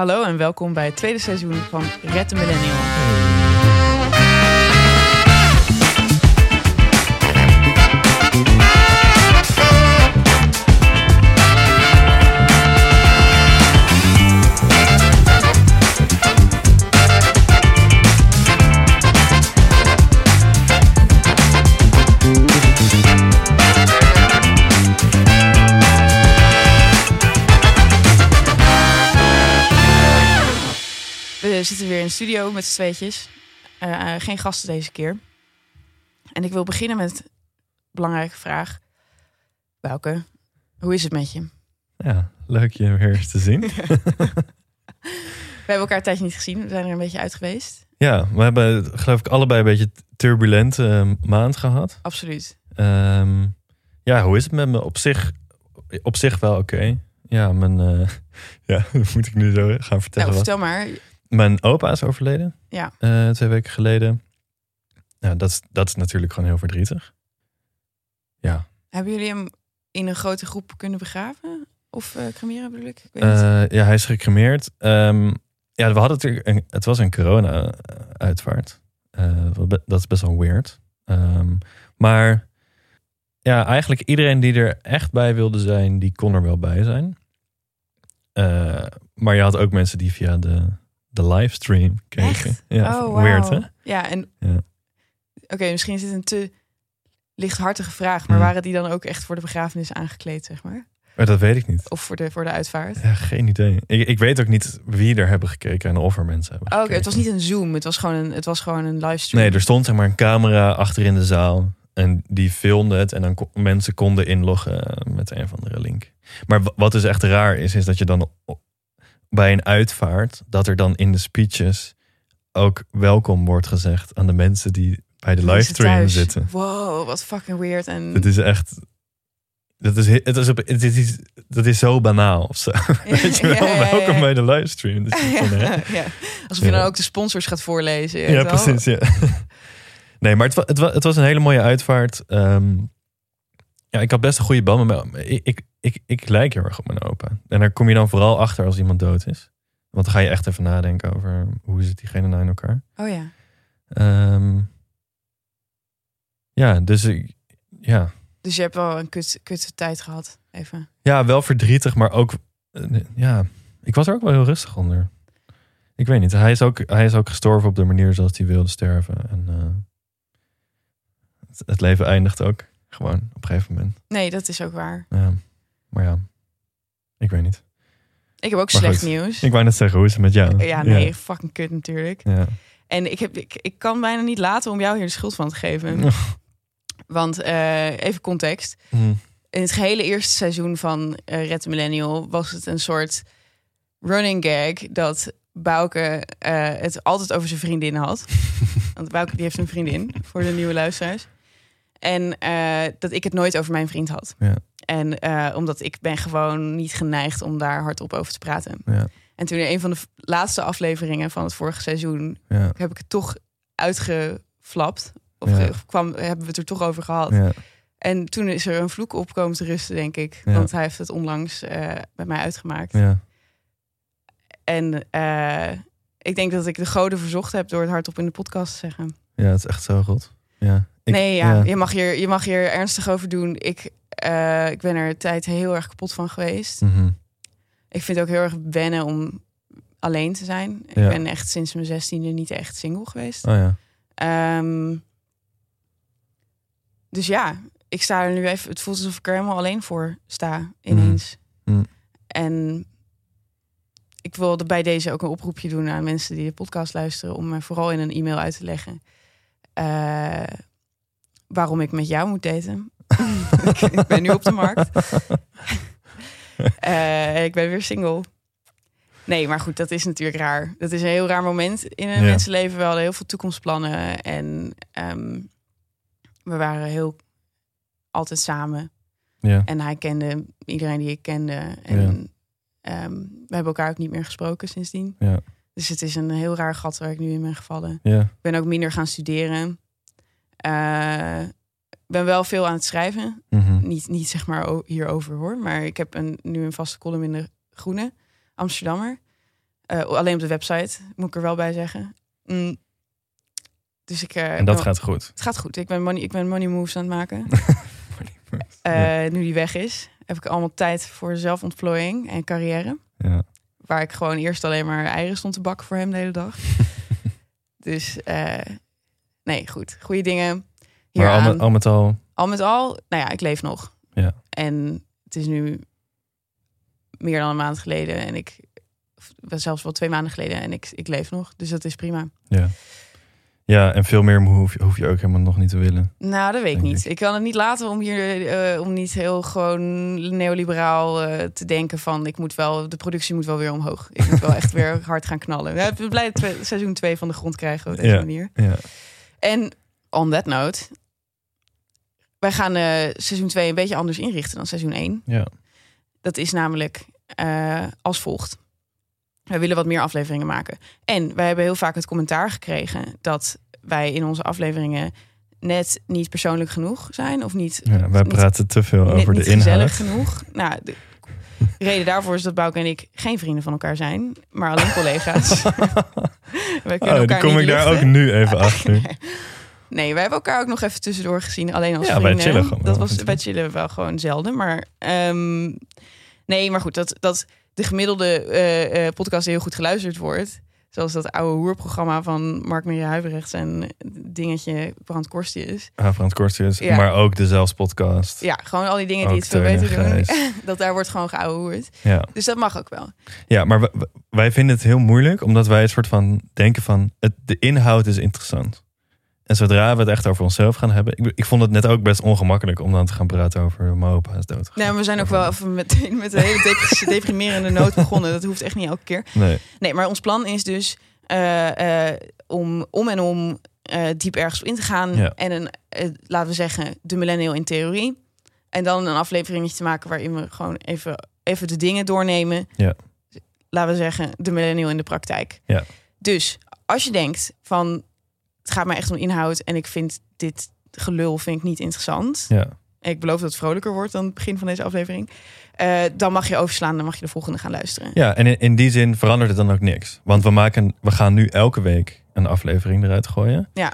Hallo en welkom bij het tweede seizoen van Red de Millennial. De studio met z'n tweetjes. Eh, eh, geen gasten deze keer. En ik wil beginnen met een belangrijke vraag. Welke? Hoe is het met je? Ja, leuk je weer eens te zien. We hebben elkaar een tijdje niet gezien. We zijn er een beetje uit geweest. Ja, we hebben geloof ik allebei een beetje turbulente eh, maand gehad. Absoluut. Ehm, ja, hoe is het met me? Op zich, op zich wel oké. Ja, mijn, ja, moet ik nu zo gaan Nou, vertellen. wat? vertel maar. Mijn opa is overleden, Ja. eh, twee weken geleden. Ja, dat is, dat is natuurlijk gewoon heel verdrietig. Ja, Hebben jullie hem in een grote groep kunnen begraven? Of eh cremeren bedoel ik? ik. Eh, ja, hij is gecremeerd. Ehm, ja, we hadden natuurlijk een, het was een corona-uitvaart. Dat is best wel weird. Ehm, maar ja, eigenlijk iedereen die er echt bij wilde zijn, die kon er wel bij zijn. Maar je had ook mensen die via de, de livestream kregen. Echt? Ja, oh, weird hè? Ja, en... Ja. Oké, misschien is dit een te lichthartige vraag. Maar Hmm. waren die dan ook echt voor de begrafenis aangekleed, zeg maar? Maar dat weet ik niet. Of voor de, voor de uitvaart? Ja, geen idee. Ik, ik weet ook niet wie er hebben gekeken en of er mensen hebben Oh, Oké, het was niet een Zoom. Het was gewoon een, het was gewoon een livestream. Nee, er stond zeg maar een camera achter in de zaal. En die filmde het. En dan kon, mensen konden inloggen met een of andere link. Maar wa- wat dus echt raar is, is dat je dan bij een uitvaart... dat er dan in de speeches ook welkom wordt gezegd... aan de mensen die bij de livestream zitten. Wow, wat fucking weird. En Het is echt... Dat is, het is, op, het is, dat is zo banaal of zo. Weet je wel? Ja, ja, ja, ja. Welkom bij de livestream. Dus. Alsof je dan ook de sponsors gaat voorlezen. Ja, precies. Nee, maar het, het, het was een hele mooie uitvaart. Ehm, ja, ik had best een goede band met me. Ik, ik, ik, ik lijk heel erg op mijn opa. En daar kom je dan vooral achter als iemand dood is. Want dan ga je echt even nadenken over hoe zit diegene nou in elkaar. Oh ja. Ehm, ja, dus ik, ja. Dus je hebt wel een kut, kutte tijd gehad. Even. ja, wel verdrietig, maar ook, eh, ja, ik was er ook wel heel rustig onder. Ik weet niet, hij is ook, hij is ook gestorven op de manier zoals hij wilde sterven. En eh, het, het leven eindigt ook gewoon op een gegeven moment. Nee, dat is ook waar. Ja, maar ja, ik weet niet. Ik heb ook Maar slecht goed. nieuws. Ik wou net zeggen, hoe is het met jou? Ja, nee, fucking kut natuurlijk. Ja. En ik, heb, ik, ik kan bijna niet laten om jou hier de schuld van te geven. Want eh, even context. Hm. In het gehele eerste seizoen van eh Red Millennial was het een soort running gag dat Bouke eh, het altijd over zijn vriendin had. Want Bouke die heeft een vriendin voor de nieuwe luisteraars. En eh, dat ik het nooit over mijn vriend had. Ja. En eh, omdat ik ben gewoon niet geneigd om daar hardop over te praten. Ja, En toen in een van de laatste afleveringen van het vorige seizoen ja, heb ik het toch uitgeflapt. Of Ja. kwam, hebben we het er toch over gehad. ja, En toen is er een vloek op komen te rusten, denk ik. Want hij heeft het onlangs eh, bij mij uitgemaakt. ja. En ik denk dat ik de goden verzocht heb door het hardop in de podcast te zeggen. Ja, het is echt zo goed. Ja. Ik- nee, ja, Je, mag hier, je mag hier ernstig over doen. Ik, eh, ik ben er een tijd heel erg kapot van geweest. Mhm. Ik vind het ook heel erg wennen om alleen te zijn. Ik ben echt sinds mijn zestiende niet echt single geweest. Oh ja. Ehm, dus ja, ik sta er nu even. Het voelt alsof ik er helemaal alleen voor sta ineens. Mm. En ik wilde bij deze ook een oproepje doen aan mensen die de podcast luisteren om me vooral in een e-mail uit te leggen eh, waarom ik met jou moet daten. ik, ben nu op de markt. Eh, ik ben weer single. Nee, maar goed, dat is natuurlijk raar. Dat is een heel raar moment in een Ja. mensenleven. We hadden heel veel toekomstplannen en ehm, we waren heel altijd samen. Ja. En hij kende iedereen die ik kende. En ehm, we hebben elkaar ook niet meer gesproken sindsdien. Ja. Dus het is een heel raar gat waar ik nu in ben gevallen. Ja. Ik ben ook minder gaan studeren. Ik ben wel veel aan het schrijven. Mhm. Niet, niet zeg maar hierover hoor. Maar ik heb een, nu een vaste column in de Groene, Amsterdammer. Eh, alleen op de website, moet ik er wel bij zeggen. Mm. Dus ik... eh, En dat ben- gaat goed. Het gaat goed. Ik ben money, ik ben money moves aan het maken. Ja. Nu die weg is, heb ik allemaal tijd voor zelfontplooiing en carrière. Ja. Waar ik gewoon eerst alleen maar eieren stond te bakken voor hem de hele dag. dus nee, goed. Goede dingen. Hier Maar al met, al met al, Al met al, nou ja, ik leef nog. Ja. En het is nu meer dan een maand geleden. En ik, of zelfs wel twee maanden geleden. En ik, ik leef nog. Dus dat is prima. ja. Ja, en veel meer hoef je, hoef je ook helemaal nog niet te willen. Nou, dat weet ik niet. Ik kan het niet laten om hier eh, om niet heel gewoon neoliberaal eh, te denken van ik moet wel, de productie moet wel weer omhoog. Ik moet wel echt weer hard gaan knallen. We zijn blij dat we seizoen 2 van de grond krijgen op deze Ja. manier. Ja. En on that note, wij gaan eh, seizoen 2 een beetje anders inrichten dan seizoen 1. Ja. Dat is namelijk eh, als volgt. Wij willen wat meer afleveringen maken. En wij hebben heel vaak het commentaar gekregen dat wij in onze afleveringen net niet persoonlijk genoeg zijn of niet, Ja, wij niet- praten te veel over niet de inhoud. gezellig genoeg. Nou, reden daarvoor is dat Bouke en ik geen vrienden van elkaar zijn, maar alleen collega's. wij kunnen Oh, die elkaar kom ik daar ook nu even achter. Nee. Nee, wij hebben elkaar ook nog even tussendoor gezien. Alleen als Ja, wij vrienden. chillen gewoon Dat was bij chillen wel gewoon zelden. Maar ehm, nee, maar goed, dat, dat de gemiddelde eh, eh, podcast heel goed geluisterd wordt. Zoals dat oude hoerprogramma van Mark Maria Huibrechts en dingetje Brand Korstius. Ah, Frans Korstius, Ja. maar ook de Zelfs podcast. Ja, gewoon al die dingen die het veel beter doen. Dat daar wordt gewoon geouwehoerd. Ja. Dus dat mag ook wel. Ja, maar wij vinden het heel moeilijk, omdat wij een soort van denken van het, de inhoud is interessant. En zodra we het echt over onszelf gaan hebben, ik, ik vond het net ook best ongemakkelijk om dan te gaan praten over mijn opa is dood. Nee, maar we zijn ook wel even meteen met een hele dep- deprimerende noot begonnen. Dat hoeft echt niet elke keer. Nee, Nee, maar ons plan is dus eh, eh, om om en om eh, diep ergens op in te gaan. Ja. En een, laten we zeggen, de millennial in theorie. En dan een afleveringetje te maken waarin we gewoon even, even de dingen doornemen. Ja. Laten we zeggen, de millennial in de praktijk. Ja. Dus als je denkt van, het gaat mij echt om inhoud en ik vind dit gelul vind ik niet interessant. ja. Ik beloof dat het vrolijker wordt dan het begin van deze aflevering. eh, dan mag je overslaan, dan mag je de volgende gaan luisteren. Ja, en in, in die zin verandert het dan ook niks. Want we, maken, we gaan nu elke week een aflevering eruit gooien. Ja.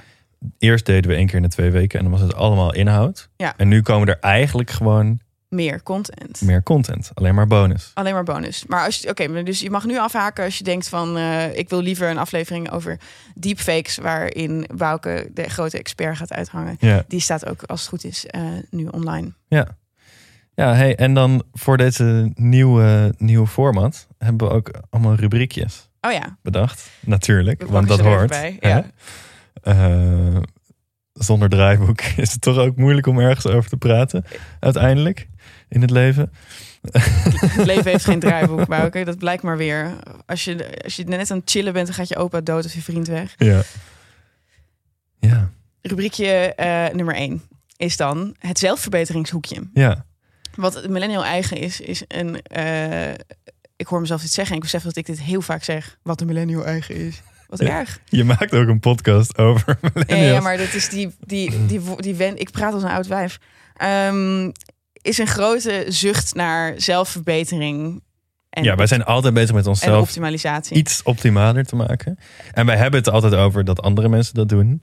Eerst deden we één keer in de twee weken en dan was het allemaal inhoud. Ja. En nu komen er eigenlijk gewoon Meer content. meer content. Alleen maar bonus. Alleen maar bonus. Maar als je, oké, dus je mag nu afhaken als je denkt van, eh, ik wil liever een aflevering over deepfakes, waarin Bouke de grote expert gaat uithangen. Ja. Die staat ook, als het goed is, eh, nu online. Ja. Ja, hey, en dan voor deze nieuwe, nieuwe format hebben we ook allemaal rubriekjes Oh ja, bedacht. Natuurlijk, want dat hoort. bij. Ja. Eh, zonder draaiboek is het toch ook moeilijk om ergens over te praten. Uiteindelijk in het leven. Het leven heeft geen draaiboek, Bouke. Dat blijkt maar weer. Als je, als je net aan het chillen bent, dan gaat je opa dood of je vriend weg. Ja. Ja. Rubriekje eh, nummer 1 is dan het zelfverbeteringshoekje. Ja. Wat millennial eigen is, is een. eh, ik hoor mezelf dit zeggen en ik besef dat ik dit heel vaak zeg. Wat een millennial eigen is. Wat Ja. erg. Je maakt ook een podcast over Ja, millennials. ja, maar dat is die, die, die, wo- die wen, ik praat als een oud wijf. Ehm, is een grote zucht naar zelfverbetering. En, ja, wij zijn altijd bezig met en onszelf optimalisatie. iets optimaler te maken. En wij hebben het altijd over dat andere mensen dat doen.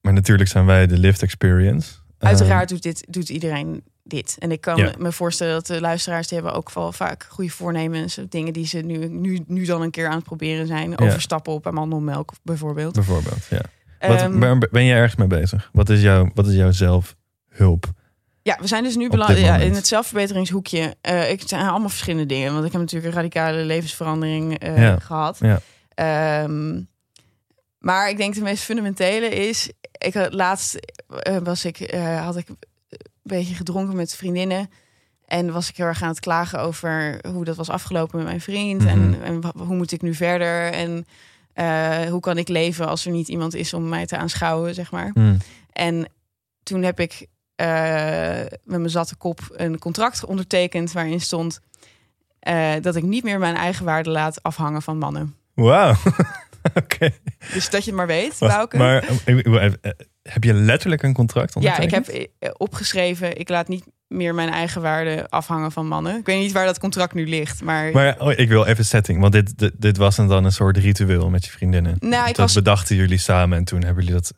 Maar natuurlijk zijn wij de lived experience. Uiteraard doet, dit, doet iedereen dit. En ik kan Ja. me voorstellen dat de luisteraars die hebben ook wel vaak goede voornemens. of Dingen die ze nu, nu, nu dan een keer aan het proberen zijn. Overstappen op amandelmelk bijvoorbeeld. Bijvoorbeeld, ja. Wat, Ehm, waar ben je ergens mee bezig? Wat is jouw, wat is jouw zelfhulp? Ja, we zijn dus nu ja, in het zelfverbeteringshoekje. eh ik het zijn allemaal verschillende dingen. Want ik heb natuurlijk een radicale levensverandering eh, Ja. gehad. Ja. Ehm, maar ik denk de meest fundamentele is... Ik had, laatst eh, was ik, had ik een beetje gedronken met vriendinnen. En was ik heel erg aan het klagen over hoe dat was afgelopen met mijn vriend. Mhm. En, en wa- hoe moet ik nu verder? En hoe kan ik leven als er niet iemand is om mij te aanschouwen, zeg maar. Hm. En toen heb ik eh, met mijn zatte kop een contract ondertekend waarin stond eh, dat ik niet meer mijn eigen waarde laat afhangen van mannen. Wauw. Oké. Dus dat je het maar weet, Bouke. Maar eh, heb je letterlijk een contract ja, ik ondertekend? heb opgeschreven, ik laat niet meer mijn eigen waarde afhangen van mannen. Ik weet niet waar dat contract nu ligt, maar... Maar oh, ik wil even setting, want dit, dit, dit was dan een soort ritueel met je vriendinnen. nou, ik dat was... bedachten jullie samen en toen hebben jullie dat.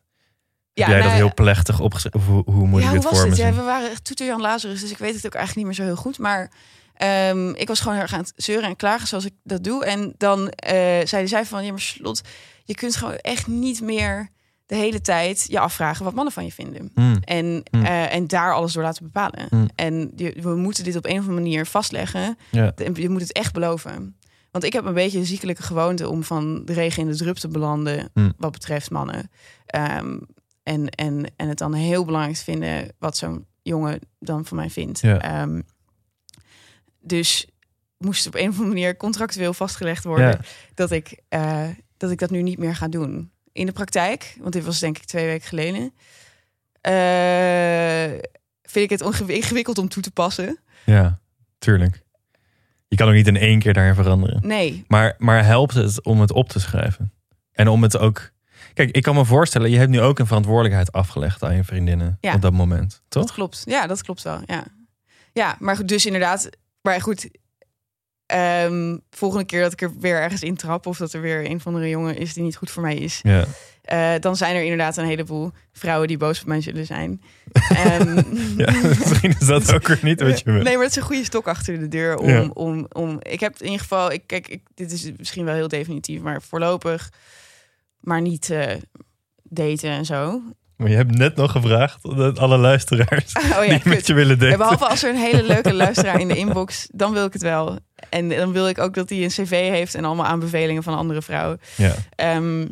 Ja, jij nou dat ja, heel plechtig opgeschreven? Of hoe, hoe moet ja, ik hoe dit was voor me het? Ja, we waren echt toeter Jan Lazarus, dus ik weet het ook eigenlijk niet meer zo heel goed. Maar ehm, ik was gewoon heel erg aan het zeuren en klagen zoals ik dat doe. En dan eh zeiden zij van, ja maar Slot, je kunt gewoon echt niet meer de hele tijd je afvragen wat mannen van je vinden. Hmm, En, Hmm. eh, en daar alles door laten bepalen. Hmm. En je- we moeten dit op een of andere manier vastleggen. ja. En Je moet het echt beloven. Want ik heb een beetje een ziekelijke gewoonte om van de regen in de drup te belanden wat betreft mannen. Ehm, en, en, en het dan heel belangrijk vinden wat zo'n jongen dan van mij vindt. Ja. Ehm, dus moest op een of andere manier contractueel vastgelegd worden Ja. dat, ik, eh, dat ik dat nu niet meer ga doen. In de praktijk, want dit was denk ik twee weken geleden, eh, vind ik het ingewikkeld om toe te passen. ja, tuurlijk. Je kan ook niet in één keer daarin veranderen. Nee, Maar, maar helpt het om het op te schrijven? En om het ook. Kijk, ik kan me voorstellen, je hebt nu ook een verantwoordelijkheid afgelegd aan je vriendinnen Ja. op dat moment, Dat toch? klopt. Ja, dat klopt wel. Ja, ja maar goed, dus inderdaad. Maar goed, ehm, volgende keer dat ik er weer ergens in trap... of dat er weer een van de jongen is die niet goed voor mij is... Ja. eh, dan zijn er inderdaad een heleboel vrouwen die boos op mij zullen zijn. Ehm, ja, misschien is dat ook weer niet wat je wil. Nee, maar het is een goede stok achter de deur om... Ja. om, om ik heb in ieder geval... Ik, kijk, ik, dit is misschien wel heel definitief, maar voorlopig... maar niet eh, daten en zo. Maar je hebt net nog gevraagd dat alle luisteraars Oh ja, die met je willen Ja, daten. behalve als er een hele leuke luisteraar in de inbox, dan wil ik het wel. En dan wil ik ook dat hij een cv heeft en allemaal aanbevelingen van andere vrouwen. Ja. Ehm,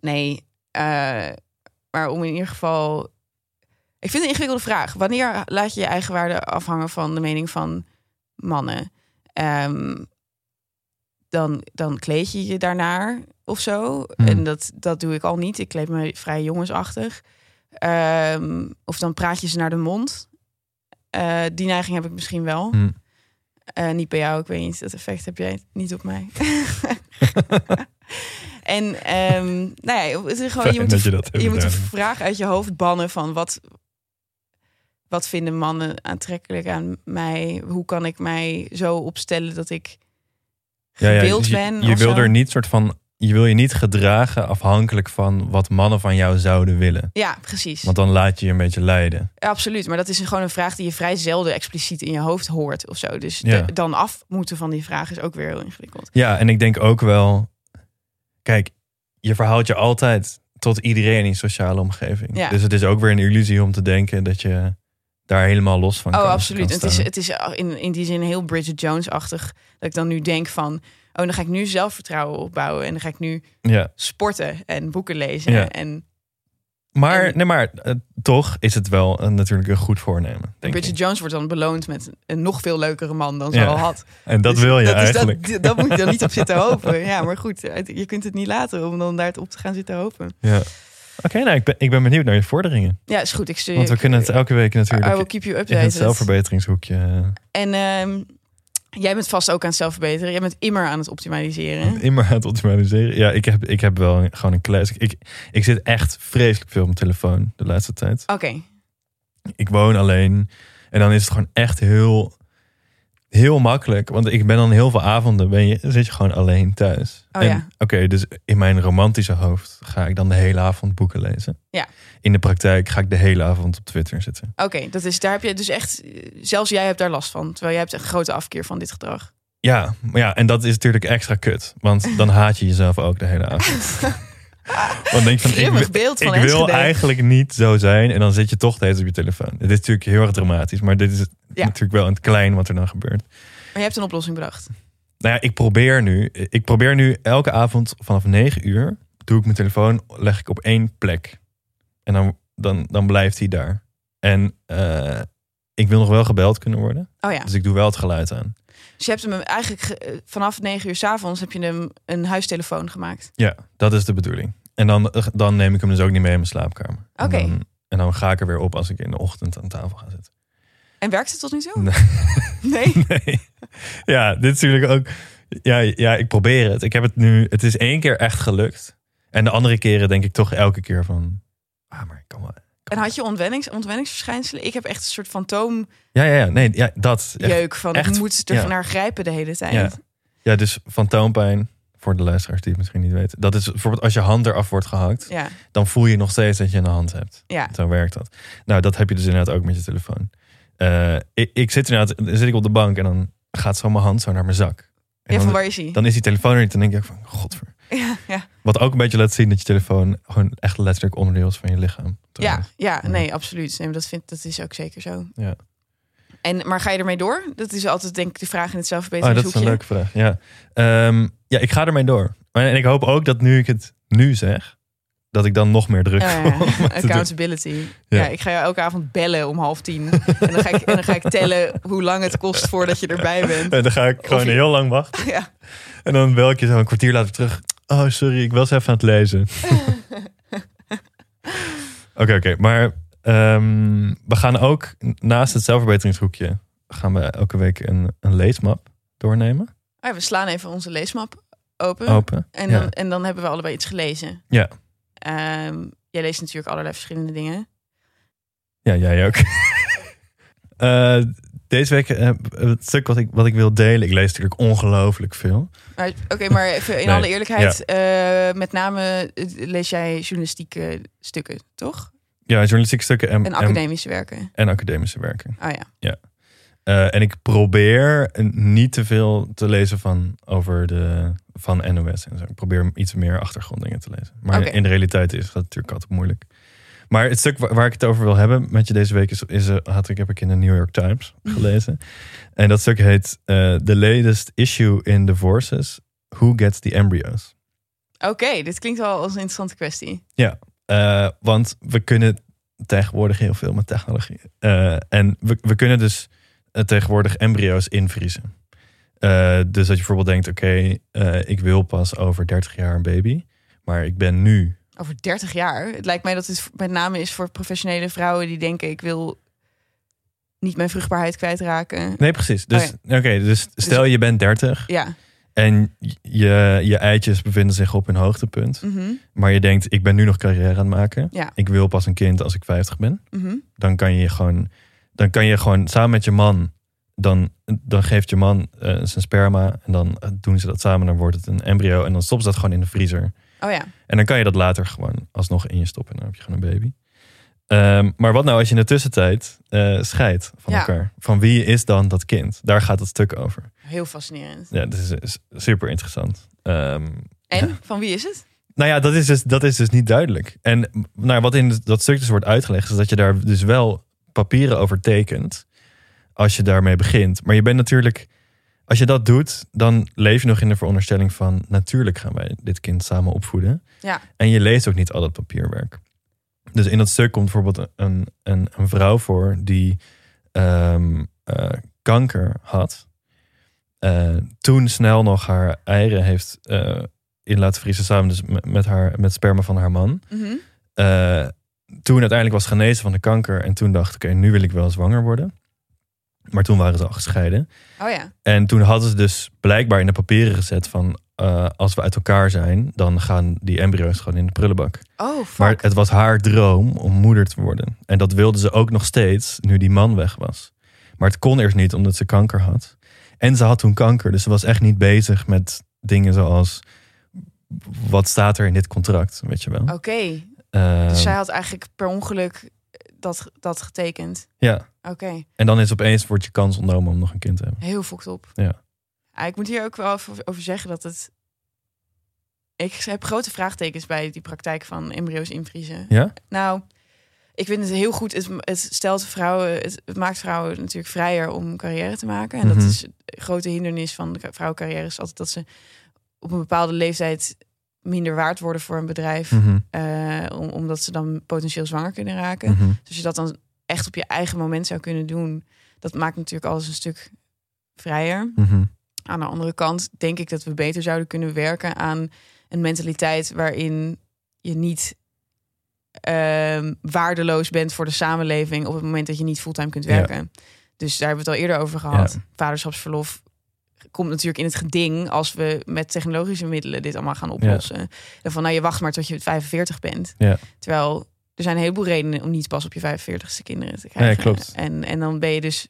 nee, eh, maar om in ieder geval. Ik vind het een ingewikkelde vraag. Wanneer laat je je eigen waarde afhangen van de mening van mannen? Ehm, dan, dan kleed je je daarnaar of zo. Hmm. En dat, dat doe ik al niet. Ik kleed me vrij jongensachtig. Ehm, of dan praat je ze naar de mond. Eh, die neiging heb ik misschien wel. Hmm. Eh, niet bij jou, ik weet niet. Dat effect heb jij niet op mij. en ehm, nou ja, het is gewoon, je moet, dat de, je je moet de vraag uit je hoofd bannen van wat, wat vinden mannen aantrekkelijk aan mij? Hoe kan ik mij zo opstellen dat ik Ja, ja, gewild je, wil er niet soort van. Je wil je niet gedragen afhankelijk van wat mannen van jou zouden willen. Ja, precies. Want dan laat je je een beetje leiden. Ja, absoluut. Maar dat is gewoon een vraag die je vrij zelden expliciet in je hoofd hoort of zo. Dus de- dan af moeten van die vraag is ook weer heel ingewikkeld. Ja, en ik denk ook wel. Kijk, je verhoudt je altijd tot iedereen in sociale omgeving. Dus het is ook weer een illusie om te denken dat je daar helemaal los van Oh, kan. absoluut. kan Het is, het is in, in die zin heel Bridget Jones-achtig. Dat ik dan nu denk van... Oh, dan ga ik nu zelfvertrouwen opbouwen. En dan ga ik nu Ja. sporten en boeken lezen. Ja. En Maar, En- nee, maar eh, toch is het wel een, natuurlijk een goed voornemen. Denk Bridget ik. Jones wordt dan beloond met een nog veel leukere man dan ze Ja. al had. En dat Dus wil je dat eigenlijk. Dat, dat moet je dan niet op zitten hopen. Ja, maar goed, je kunt het niet laten om dan daar op te gaan zitten hopen. Ja. Oké, nou, ik ben, ik ben benieuwd naar je vorderingen. Ja, is goed. Ik stuur Want we kunnen het elke week I will natuurlijk keep you in het updated. zelfverbeteringshoekje. eh, En ehm, jij bent vast ook aan het zelfverbeteren. Jij bent immer aan het optimaliseren. Immer aan het optimaliseren. Ja, ik heb, ik heb wel een- gewoon een classic. Ik, ik zit echt vreselijk veel op mijn telefoon de laatste tijd. Oké, Ik woon alleen. En dan is het gewoon echt heel, heel makkelijk. Want ik ben dan heel veel avonden, ben je, zit je gewoon alleen thuis. Oh en, ja. Oké, dus in mijn romantische hoofd ga ik dan de hele avond boeken lezen. Ja. In de praktijk ga ik de hele avond op Twitter zitten. Oké, dat is daar heb je dus echt, zelfs jij hebt daar last van. Terwijl jij hebt een grote afkeer van dit gedrag. Ja, maar ja, en dat is natuurlijk extra kut. Want dan haat je jezelf ook de hele avond. Want denk van, ik, Grimmig beeld van ik wil eigenlijk niet zo zijn. En dan zit je toch steeds op je telefoon. Het is natuurlijk heel erg dramatisch. Maar dit is Ja. natuurlijk wel in het klein wat er dan gebeurt. Maar je hebt een oplossing bedacht. Nou ja, ik probeer nu. Ik probeer nu elke avond vanaf 9 uur. Doe ik mijn telefoon, leg ik op één plek. En dan, dan, dan blijft hij daar. En eh, ik wil nog wel gebeld kunnen worden. Oh ja. Dus ik doe wel het geluid aan. Dus je hebt hem eigenlijk ge- eh, vanaf 9 uur 's avonds heb je hem een huistelefoon gemaakt. Ja, dat is de bedoeling. En dan, dan neem ik hem dus ook niet mee in mijn slaapkamer. Oké. En dan ga ik er weer op als ik in de ochtend aan tafel ga zitten. En werkt het tot nu toe? Nee. Nee. Nee. Ja, dit is natuurlijk ook. Ja, ja, ik probeer het. Ik heb het nu. Het is één keer echt gelukt. En de andere keren denk ik toch elke keer van. Ah, maar ik kan wel, En had je ontwennings, ontwenningsverschijnselen? Ik heb echt een soort fantoomjeuk Ja, ja, ja. Nee, ja, dat. Echt. van echt, ik moet er ja. naar grijpen de hele tijd. Ja. Ja, dus fantoompijn, voor de luisteraars die het misschien niet weten. Dat is bijvoorbeeld als je hand eraf wordt gehakt, Ja, dan voel je nog steeds dat je een hand hebt. ja. Zo werkt dat. Nou, dat heb je dus inderdaad ook met je telefoon. Eh, ik, ik zit inderdaad, dan zit ik op de bank en dan gaat zo mijn hand zo naar mijn zak. En ja dan, van waar is hij? dan is die telefoon er niet. Dan denk ik ook van, godver. Ja, ja. Wat ook een beetje laat zien dat je telefoon gewoon echt letterlijk onderdeel is van je lichaam. Ja, trouwens. ja, Ja. nee, absoluut. Nee, dat, vind, dat is ook zeker zo. Ja. En, maar ga je ermee door? Dat is altijd denk ik de vraag in het Oh, dat zelfverbeteringshoekje. is een leuke vraag. Ja, Ehm, ja ik ga ermee door. En ik hoop ook dat nu ik het nu zeg, dat ik dan nog meer druk Ja, accountability. Ja. Ja. ik ga je elke avond bellen om half tien. en, dan ga ik, en dan ga ik tellen hoe lang het kost voordat je erbij bent. En dan ga ik gewoon je- heel lang wachten. Ja. En dan bel ik je zo een kwartier later terug. Oh, sorry, ik was even aan het lezen. Oké, oké. Maar ehm, we gaan ook naast het zelfverbeteringshoekje... gaan we elke week een, een leesmap doornemen. Oh ja, we slaan even onze leesmap open. Open. En, ja. dan, en dan hebben we allebei iets gelezen. Ja. Ehm, jij leest natuurlijk allerlei verschillende dingen. Ja, jij ook. Eh, deze week eh, het stuk wat ik, wat ik wil delen. Ik lees natuurlijk ongelooflijk veel. Oké, maar even in Nee, alle eerlijkheid. eh, met name eh, lees jij journalistieke stukken, toch? Ja, journalistieke stukken en, En en, academische werken. en academische werken. Oh ja. Eh, en ik probeer niet te veel te lezen van, over de, van NOS en zo. Ik probeer iets meer achtergronddingen te lezen. Maar in de realiteit is dat natuurlijk altijd moeilijk. Maar het stuk waar, waar ik het over wil hebben met je deze week is, is eh, had ik, heb ik in de New York Times gelezen. en dat stuk heet eh, The Latest Issue in Divorces. Who Gets the Embryos? Oké, dit klinkt wel als een interessante kwestie. Eh, want we kunnen tegenwoordig heel veel met technologie. En we, we kunnen dus tegenwoordig embryo's invriezen. Dus dat je bijvoorbeeld denkt, oké, ik wil pas over 30 jaar een baby. Maar ik ben nu. Over 30 jaar. Het lijkt mij dat het met name is voor professionele vrouwen die denken: ik wil niet mijn vruchtbaarheid kwijtraken. Nee, precies. Dus, Oh oké, dus stel je bent 30 Ja. en je, je eitjes bevinden zich op hun hoogtepunt. Mhm. Maar je denkt, ik ben nu nog carrière aan het maken. Ja. Ik wil pas een kind als ik 50 ben. Mhm. dan kan je gewoon, dan kan je gewoon samen met je man, dan, dan geeft je man eh, zijn sperma en dan doen ze dat samen, dan wordt het een embryo en dan stoppen ze dat gewoon in de vriezer. Oh ja. En dan kan je dat later gewoon alsnog in je stoppen en dan heb je gewoon een baby. Ehm, maar wat nou als je in de tussentijd eh scheidt van Ja. elkaar? Van wie is dan dat kind? Daar gaat het stuk over. Heel fascinerend. Ja, dat is, is super interessant. Ehm, En van wie is het? nou ja, dat is dus, dat is dus niet duidelijk. En nou, wat in dat stuk dus wordt uitgelegd, is dat je daar dus wel papieren over tekent. Als je daarmee begint. Maar je bent natuurlijk, als je dat doet, dan leef je nog in de veronderstelling van natuurlijk gaan wij dit kind samen opvoeden. Ja. En je leest ook niet al dat papierwerk. Dus in dat stuk komt bijvoorbeeld een, een, een vrouw voor die ehm, eh, kanker had. Eh, toen snel nog haar eieren heeft eh, in laten vriezen samen dus met, met haar met sperma van haar man. Mhm. Toen uiteindelijk was genezen van de kanker en toen dacht oké, nu wil ik wel zwanger worden. Maar toen waren ze al gescheiden. Oh ja. En toen hadden ze dus blijkbaar in de papieren gezet van eh, als we uit elkaar zijn, dan gaan die embryo's gewoon in de prullenbak. Oh, fuck. Maar het was haar droom om moeder te worden. En dat wilde ze ook nog steeds nu die man weg was. Maar het kon eerst niet omdat ze kanker had. En ze had toen kanker, dus ze was echt niet bezig met dingen zoals wat staat er in dit contract, weet je wel. Oké. Ehm, Dus zij had eigenlijk per ongeluk dat, dat getekend. Ja, Oké. en dan is opeens wordt je kans ontnomen om nog een kind te hebben. Heel fokt op. Ja. ik moet hier ook wel over, over zeggen dat het... Ik heb grote vraagtekens bij die praktijk van embryo's invriezen. Ja? Nou, ik vind het heel goed. Het, het stelt vrouwen, het, het maakt vrouwen natuurlijk vrijer om carrière te maken. En Mhm. dat is een grote hindernis van de vrouwencarrière is altijd dat ze op een bepaalde leeftijd minder waard worden voor een bedrijf, Mhm, eh, om, omdat ze dan potentieel zwanger kunnen raken. mhm. Dus als je dat dan echt op je eigen moment zou kunnen doen, dat maakt natuurlijk alles een stuk vrijer. Mhm. Aan de andere kant denk ik dat we beter zouden kunnen werken aan een mentaliteit waarin je niet ehm, waardeloos bent voor de samenleving op het moment dat je niet fulltime kunt Ja. werken. Dus daar hebben we het al eerder over gehad. Ja. Vaderschapsverlof komt natuurlijk in het geding als we met technologische middelen dit allemaal gaan oplossen. En van nou je wacht maar tot je 45 bent. Ja. Terwijl Er zijn een heleboel redenen om niet pas op je 45ste kinderen te krijgen. klopt. En, en dan ben je dus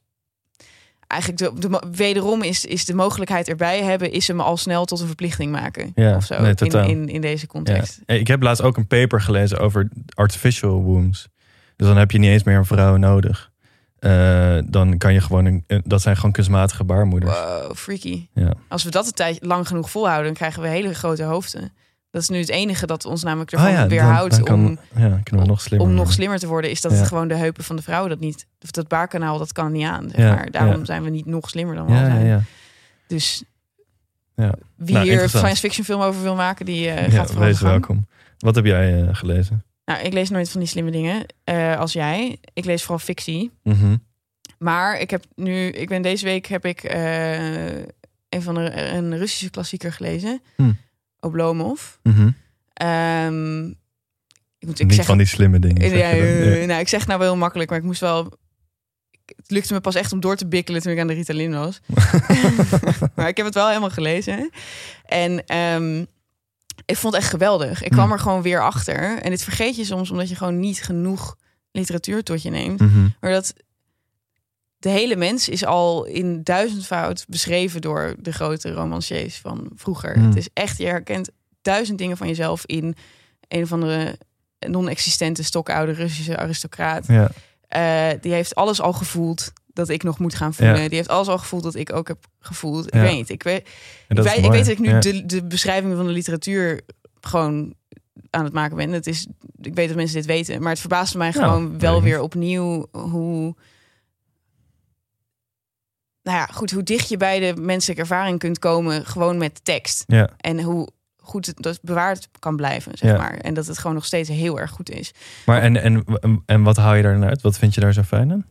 eigenlijk de, wederom is, is de mogelijkheid erbij hebben, is hem al snel tot een verplichting maken. Ja, of zo. nee, in, in, in deze Ja. context. Hey, Ik heb laatst ook een paper gelezen over artificial wombs. Dus dan heb je niet eens meer een vrouw nodig. Eh, dan kan je gewoon, een, een- dat zijn gewoon kunstmatige baarmoeders. Wow, freaky. Ja. Als we dat een tijd lang genoeg volhouden, dan krijgen we hele grote hoofden. Dat is nu het enige dat ons namelijk ervan ja, dan- weerhoudt dan om, ja, kunnen we nog slimmer om nog slimmer te worden. Is dat Ja. het gewoon de heupen van de vrouw dat niet, of dat baarkanaal, dat kan niet aan. Zeg Ja, maar. Daarom ja. zijn we niet nog slimmer dan we al Ja, ja, zijn. ja. Dus Ja. wie Nou, hier een science fiction film over wil maken, die eh, ja gaat vooral wees welkom. Wat heb jij eh, gelezen? Nou, ik lees nooit van die slimme dingen eh, als jij. Ik lees vooral fictie. Mhm. Maar ik heb nu, ik ben deze week heb ik eh, een van de een Russische klassieker gelezen, Hm. Oblomov. Mhm. Ehm, ik moet ik Niet zeg, van die slimme dingen. zeg ja, Ja. nou, ik zeg nou wel heel makkelijk, maar ik moest wel. Het lukte me pas echt om door te bikkelen toen ik aan de Ritalin was. maar ik heb het wel helemaal gelezen. En ehm, ik vond het echt geweldig. Ik kwam Hm. er gewoon weer achter. En dit vergeet je soms omdat je gewoon niet genoeg literatuur tot je neemt. Mhm. Maar dat de hele mens is al in duizendvoud beschreven door de grote romanciers van vroeger. Hmm. Het is echt, je herkent duizend dingen van jezelf in een of andere non-existente stokoude Russische aristocraat. Ja. Eh, die heeft alles al gevoeld dat ik nog moet gaan voelen. Ja. Die heeft alles al gevoeld dat ik ook heb gevoeld. Ik Ja. weet niet. Ik weet, ik weet, ik mooi. weet dat ik nu Ja. de, de beschrijving van de literatuur gewoon aan het maken ben. Het is, ik weet dat mensen dit weten, maar het verbaasde mij Nou, gewoon wel weer opnieuw hoe. Nou ja, goed, hoe dicht je bij de menselijke ervaring kunt komen, gewoon met tekst. Ja. En hoe goed het dat bewaard kan blijven, zeg maar. En dat het gewoon nog steeds heel erg goed is. Maar en, en, en wat haal je daar dan uit? Wat vind je daar zo fijn aan?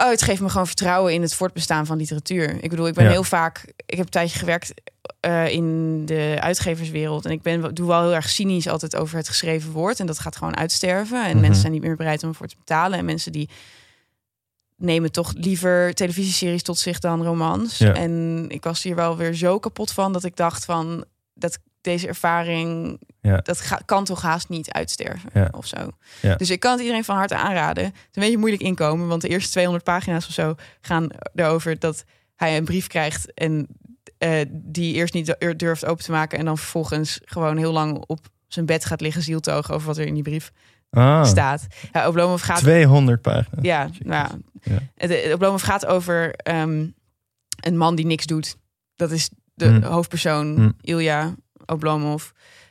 Oh, het geeft me gewoon vertrouwen in het voortbestaan van literatuur. Ik bedoel, ik ben Ja. heel vaak. Ik heb een tijdje gewerkt eh, in de uitgeverswereld. En ik ben, doe wel heel erg cynisch altijd over het geschreven woord. En dat gaat gewoon uitsterven. En Mhm. mensen zijn niet meer bereid om ervoor te betalen. En mensen die nemen toch liever televisieseries tot zich dan romans. Ja. En ik was hier wel weer zo kapot van dat ik dacht van dat deze ervaring Ja. dat ga- kan toch haast niet uitsterven Ja. of zo. Ja. Dus ik kan het iedereen van harte aanraden. Het is een beetje moeilijk inkomen, want de eerste 200 pagina's of zo gaan erover dat hij een brief krijgt en eh, die eerst niet dur- durft open te maken en dan vervolgens gewoon heel lang op zijn bed gaat liggen zieltogen over wat er in die brief Ah, staat. Ja, Oblomov gaat 200 pagina's. ja, nou, Ja. Oblomov gaat over ehm, een man die niks doet. Dat is de Hmm. hoofdpersoon, Hmm. Ilya Oblomov.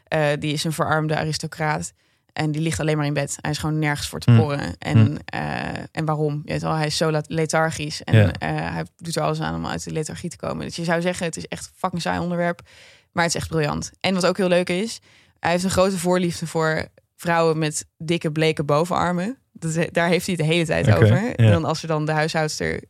Eh, die is een verarmde aristocraat. En die ligt alleen maar in bed. Hij is gewoon nergens voor te Hmm. porren. En, Hmm. eh, en waarom? Je weet wel, hij is zo lethargisch. En eh, hij doet er alles aan om uit de lethargie te komen. Dus je zou zeggen, het is echt een fucking saai onderwerp. Maar het is echt briljant. En wat ook heel leuk is, hij heeft een grote voorliefde voor vrouwen met dikke, bleke bovenarmen. Dat, daar heeft hij het de hele tijd over. En dan als er dan de huishoudster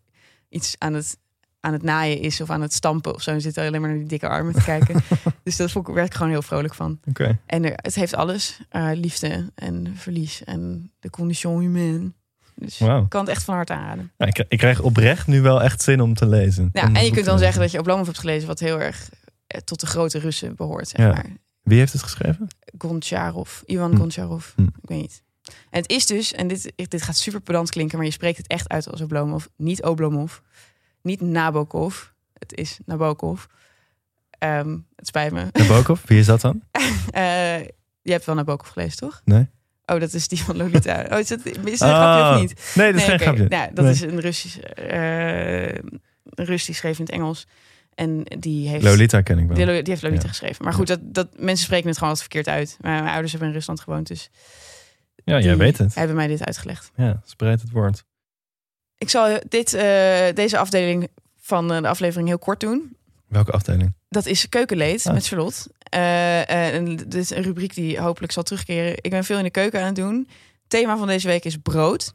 iets aan het, aan het naaien is of aan het stampen of zo, dan zit alleen maar naar die dikke armen te kijken. dus dat vond ik, werd ik gewoon heel vrolijk van. Oké. En er, het heeft alles. eh, liefde en verlies en de condition humaine. Dus ik kan het echt van harte aanraden. Nou, ik, ik krijg oprecht nu wel echt zin om te lezen. Ja, Om en je kunt dan zeggen dat je Oblomov hebt gelezen, wat heel erg eh, tot de grote Russen behoort. Zeg Ja. maar. Wie heeft het geschreven? Goncharov, Ivan Hm. Goncharov. Hm. Ik weet niet. En het is dus, en dit, dit gaat super pedant klinken, maar je spreekt het echt uit als Oblomov. Niet Oblomov, niet Nabokov. Het is Nabokov. Ehm, het spijt me. Nabokov? Wie is dat dan? Eh, je hebt wel Nabokov gelezen, toch? Nee. Oh, dat is die van Lolita. Oh, is dat, is dat een grapje of niet? Nee, dat is geen oké. grapje. Nou, dat Nee. is een Russisch, eh, een Rus die schreef in het Engels. En die heeft... Lolita ken ik wel. Die, die heeft Lolita Ja. geschreven. Maar goed, dat, dat, mensen spreken het gewoon altijd verkeerd uit. Maar mijn ouders hebben in Rusland gewoond, dus Ja, jij weet het. hebben mij dit uitgelegd. Ja, spreid het woord. Ik zal dit, eh, deze afdeling van eh, de aflevering heel kort doen. Welke afdeling? Dat is Keukenleed Ah. met Charlotte. Eh, en dit is een rubriek die hopelijk zal terugkeren. Ik ben veel in de keuken aan het doen. Thema van deze week is brood.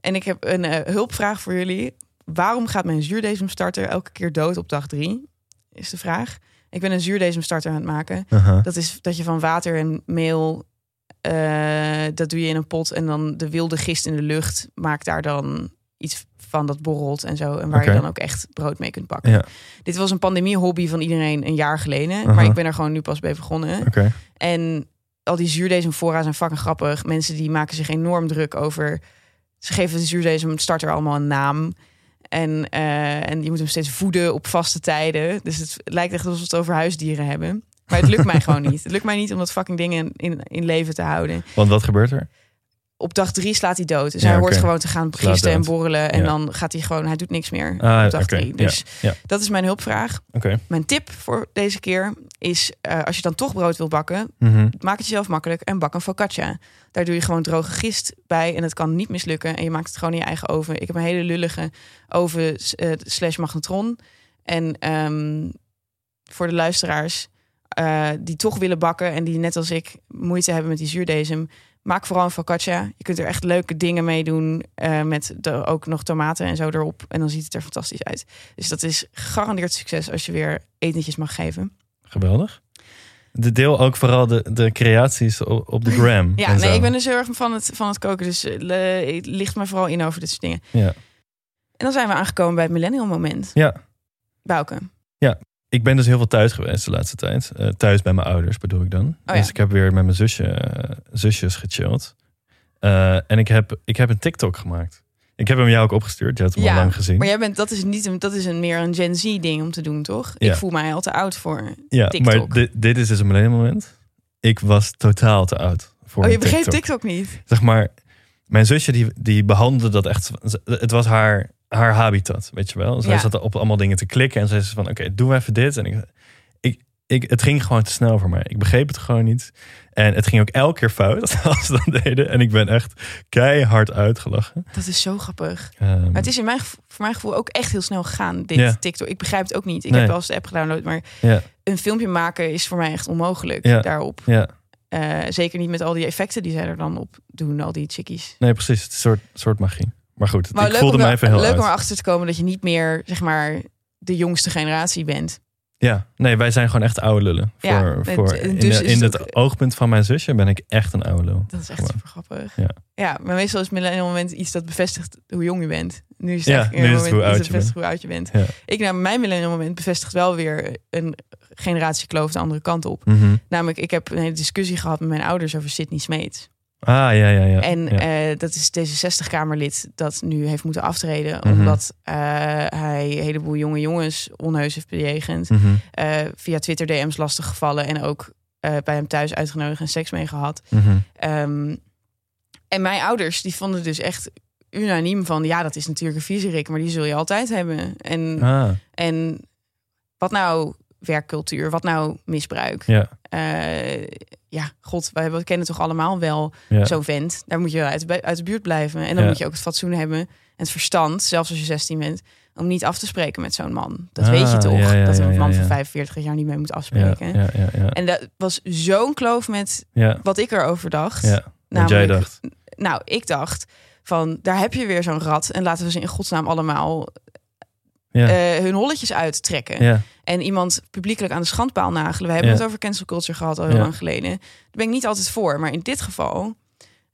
En ik heb een hulpvraag voor jullie. Waarom gaat mijn zuurdesemstarter elke keer dood op dag drie? Is de vraag. Ik ben een zuurdesemstarter aan het maken. Dat is dat je van water en meel, dat doe je in een pot en dan de wilde gist in de lucht maakt daar dan iets van dat borrelt en zo. En waar je dan ook echt brood mee kunt bakken. Ja, Dit was een pandemie-hobby van iedereen een jaar geleden. Maar ik ben er gewoon nu pas bij begonnen. oké. En al die zuurdesem zijn fucking grappig. Mensen die maken zich enorm druk over. Ze geven de zuurdesem starter allemaal een naam. En, eh, en je moet hem steeds voeden op vaste tijden. Dus het lijkt echt alsof we het over huisdieren hebben. Maar het lukt mij gewoon niet. Het lukt mij niet om dat fucking dingen in, in leven te houden. Want wat gebeurt er? Op dag drie slaat hij dood. Dus Ja, hij oké. hoort gewoon te gaan gisten en borrelen. En Ja. dan gaat hij gewoon, hij doet niks meer Ah, op dag drie. Dus Ja, dat is mijn hulpvraag. Mijn tip voor deze keer is, eh, als je dan toch brood wil bakken, Mhm. maak het jezelf makkelijk en bak een focaccia. Daar doe je gewoon droge gist bij en het kan niet mislukken. En je maakt het gewoon in je eigen oven. Ik heb een hele lullige oven eh, slash magnetron. En ehm, voor de luisteraars eh, die toch willen bakken en die net als ik moeite hebben met die zuurdesem, maak vooral een focaccia. Je kunt er echt leuke dingen mee doen eh, met de, ook nog tomaten en zo erop. En dan ziet het er fantastisch uit. Dus dat is gegarandeerd succes als je weer etentjes mag geven. Geweldig. De deel ook vooral de, de creaties op, op de gram. Ja, nee, ik ben dus heel erg van het, van het koken. Dus eh, het ligt me vooral in over dit soort dingen. Ja. En dan zijn we aangekomen bij het millennial moment. Ja. Bouke. Ik ben dus heel veel thuis geweest de laatste tijd. Eh, thuis bij mijn ouders bedoel ik dan. Oh ja. Dus ik heb weer met mijn zusje, eh, zusjes gechilled. Eh, en ik heb, ik heb een TikTok gemaakt. Ik heb hem jou ook opgestuurd. Je hebt hem Ja, al lang gezien. Maar jij bent, dat is niet een, dat is een meer een Gen Z ding om te doen, toch? Ja. Ik voel mij al te oud voor. ja, TikTok. maar dit, dit is dus een millennial moment. Ik was totaal te oud voor Oh, je begreep TikTok. TikTok niet. Zeg maar, mijn zusje die, die behandelde dat echt. Het was haar, haar habitat, weet je wel. Zij Ja. zat op allemaal dingen te klikken en zei ze van, oké, doen we even dit. En ik, ik, ik, het ging gewoon te snel voor mij. Ik begreep het gewoon niet. En het ging ook elke keer fout als ze dat deden. En ik ben echt keihard uitgelachen. Dat is zo grappig. Ehm, Maar het is in mijn, voor mijn gevoel ook echt heel snel gegaan, dit. TikTok. Ik begrijp het ook niet. Ik Nee. heb wel eens de app gedownload, maar een filmpje maken is voor mij echt onmogelijk daarop. ja, Eh, zeker niet met al die effecten die zij er dan op doen, al die chickies. nee, precies. Het is een soort, soort magie. Maar goed, Maar ik voelde om, mij even heel leuk om erachter te komen dat je niet meer, zeg maar, de jongste generatie bent. Ja, nee, wij zijn gewoon echt oude lullen. Ja, voor, het- voor, in dus de- in het oogpunt van mijn zusje ben ik echt een oude lul. Dat is echt Gewoon. super grappig. Ja. ja, maar meestal is millennial moment iets dat bevestigt hoe jong je bent. Nu is het Ja, nu is het moment hoe dat oud je bevestigt hoe oud je bent. Ja. Ik nou, mijn millennial moment bevestigt wel weer een generatiekloof de andere kant op. Mhm. Namelijk, ik heb een hele discussie gehad met mijn ouders over Sydney Smeets. Ah, ja, ja, ja. En ja. eh, dat is D66-Kamerlid dat nu heeft moeten aftreden. Mhm. Omdat eh, hij een heleboel jonge jongens onheus heeft bejegend. Mhm, eh, via Twitter DM's lastig gevallen. En ook bij hem thuis uitgenodigd en seks mee gehad. mhm. Ehm, en mijn ouders die vonden dus echt unaniem van... ja, dat is natuurlijk een viezerik, maar die zul je altijd hebben. En, Ah, en wat nou werkcultuur, wat nou misbruik? ja, ja, god, wij kennen toch allemaal wel ja. zo'n vent. Daar moet je uit, de bu- uit de buurt blijven. En dan Ja. moet je ook het fatsoen hebben en het verstand, zelfs als je 16 bent... om niet af te spreken met zo'n man. Dat Ah, weet je toch, ja, ja, dat een man van ja. 45 jaar niet mee moet afspreken. En dat was zo'n kloof met wat ik erover dacht. ja. Jij dacht, nou, ik dacht van daar heb je weer zo'n rat en laten we ze in godsnaam allemaal ja, eh, hun holletjes uittrekken. ja, En iemand publiekelijk aan de schandpaal nagelen. We hebben Ja. het over cancel culture gehad al heel lang geleden. Daar ben ik niet altijd voor, maar in dit geval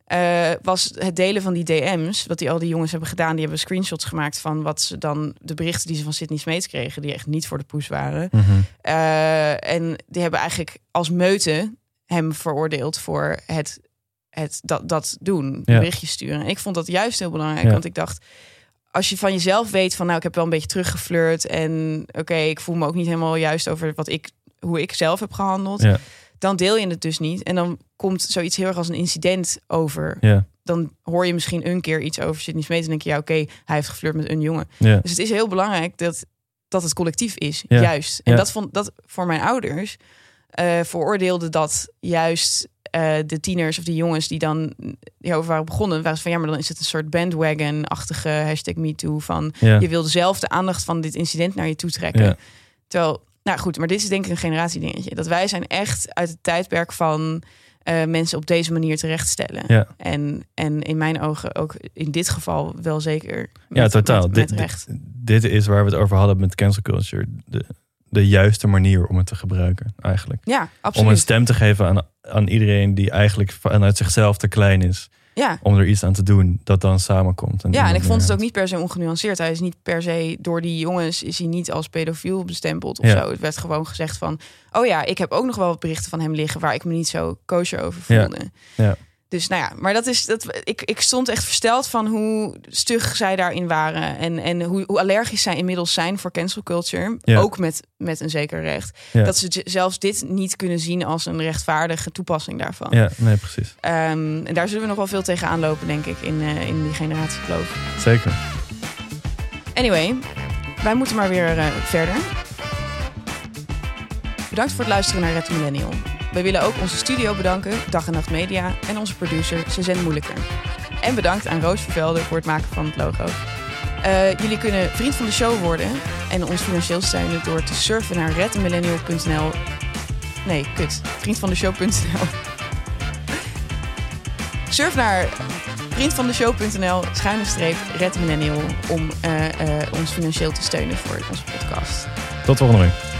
eh, was het delen van die DM's, wat die al die jongens hebben gedaan, die hebben screenshots gemaakt van wat ze dan de berichten die ze van Sydney Smeets kregen, die echt niet voor de poes waren. mhm. Eh, en die hebben eigenlijk als meute hem veroordeeld voor het, het dat, dat doen, Ja. berichtjes sturen. En ik vond dat juist heel belangrijk, Ja. want ik dacht, als je van jezelf weet van, nou, ik heb wel een beetje teruggeflirt en oké, ik voel me ook niet helemaal juist over wat ik, hoe ik zelf heb gehandeld, Ja. dan deel je het dus niet. En dan komt zoiets heel erg als een incident over. ja, Dan hoor je misschien een keer iets over Sydney Smeet en denk je, ja, oké, hij heeft geflirt met een jongen. ja, Dus het is heel belangrijk dat, dat het collectief is, juist. En dat vond dat voor mijn ouders eh veroordeelde dat juist eh, de tieners of de jongens die dan hierover waren begonnen, waren van ja, maar dan is het een soort bandwagon-achtige hashtag MeToo van ja. je wilde zelf de aandacht van dit incident naar je toe trekken. Ja. Terwijl, nou goed, maar dit is denk ik een generatiedingetje. Dat wij zijn echt uit het tijdperk van eh, mensen op deze manier terechtstellen. Ja. En, en in mijn ogen ook in dit geval wel zeker. Ja, totaal. Met, Dit, met dit, dit is waar we het over hadden met cancel culture. De, de juiste manier om het te gebruiken, eigenlijk. Ja, Om absoluut. een stem te geven aan, aan iedereen die eigenlijk vanuit zichzelf te klein is. Ja. om er iets aan te doen dat dan samenkomt. En Ja, en ik vond het ook niet per se ongenuanceerd. Hij is niet per se door die jongens is hij niet als pedofiel bestempeld of Ja. zo. Het werd gewoon gezegd van, oh ja, ik heb ook nog wel wat berichten van hem liggen waar ik me niet zo kosher over Ja. voelde. Ja. Dus nou ja, maar dat is dat. Ik, ik stond echt versteld van hoe stug zij daarin waren en en hoe, hoe allergisch zij inmiddels zijn voor cancel culture, Ja. ook met met een zeker recht. Ja. Dat ze zelfs dit niet kunnen zien als een rechtvaardige toepassing daarvan. Ja, nee, precies. Ehm, en daar zullen we nog wel veel tegen aanlopen, denk ik, in, eh, in die generatiekloof. Zeker. Anyway, wij moeten maar weer eh, verder. Bedankt voor het luisteren naar Red Millennial. Wij willen ook onze studio bedanken, Dag en Nacht Media en onze producer Suzanne Moeilijker. En bedankt aan Roos Vervelde voor het maken van het logo. Eh, jullie kunnen vriend van de show worden en ons financieel steunen door te surfen naar redmillennial.nl. Nee, kut. Vriendvandeshow.nl. Surf naar vriendvandeshow.nl schuine streep Red Millennial om eh, eh, ons financieel te steunen voor onze podcast. Tot volgende week.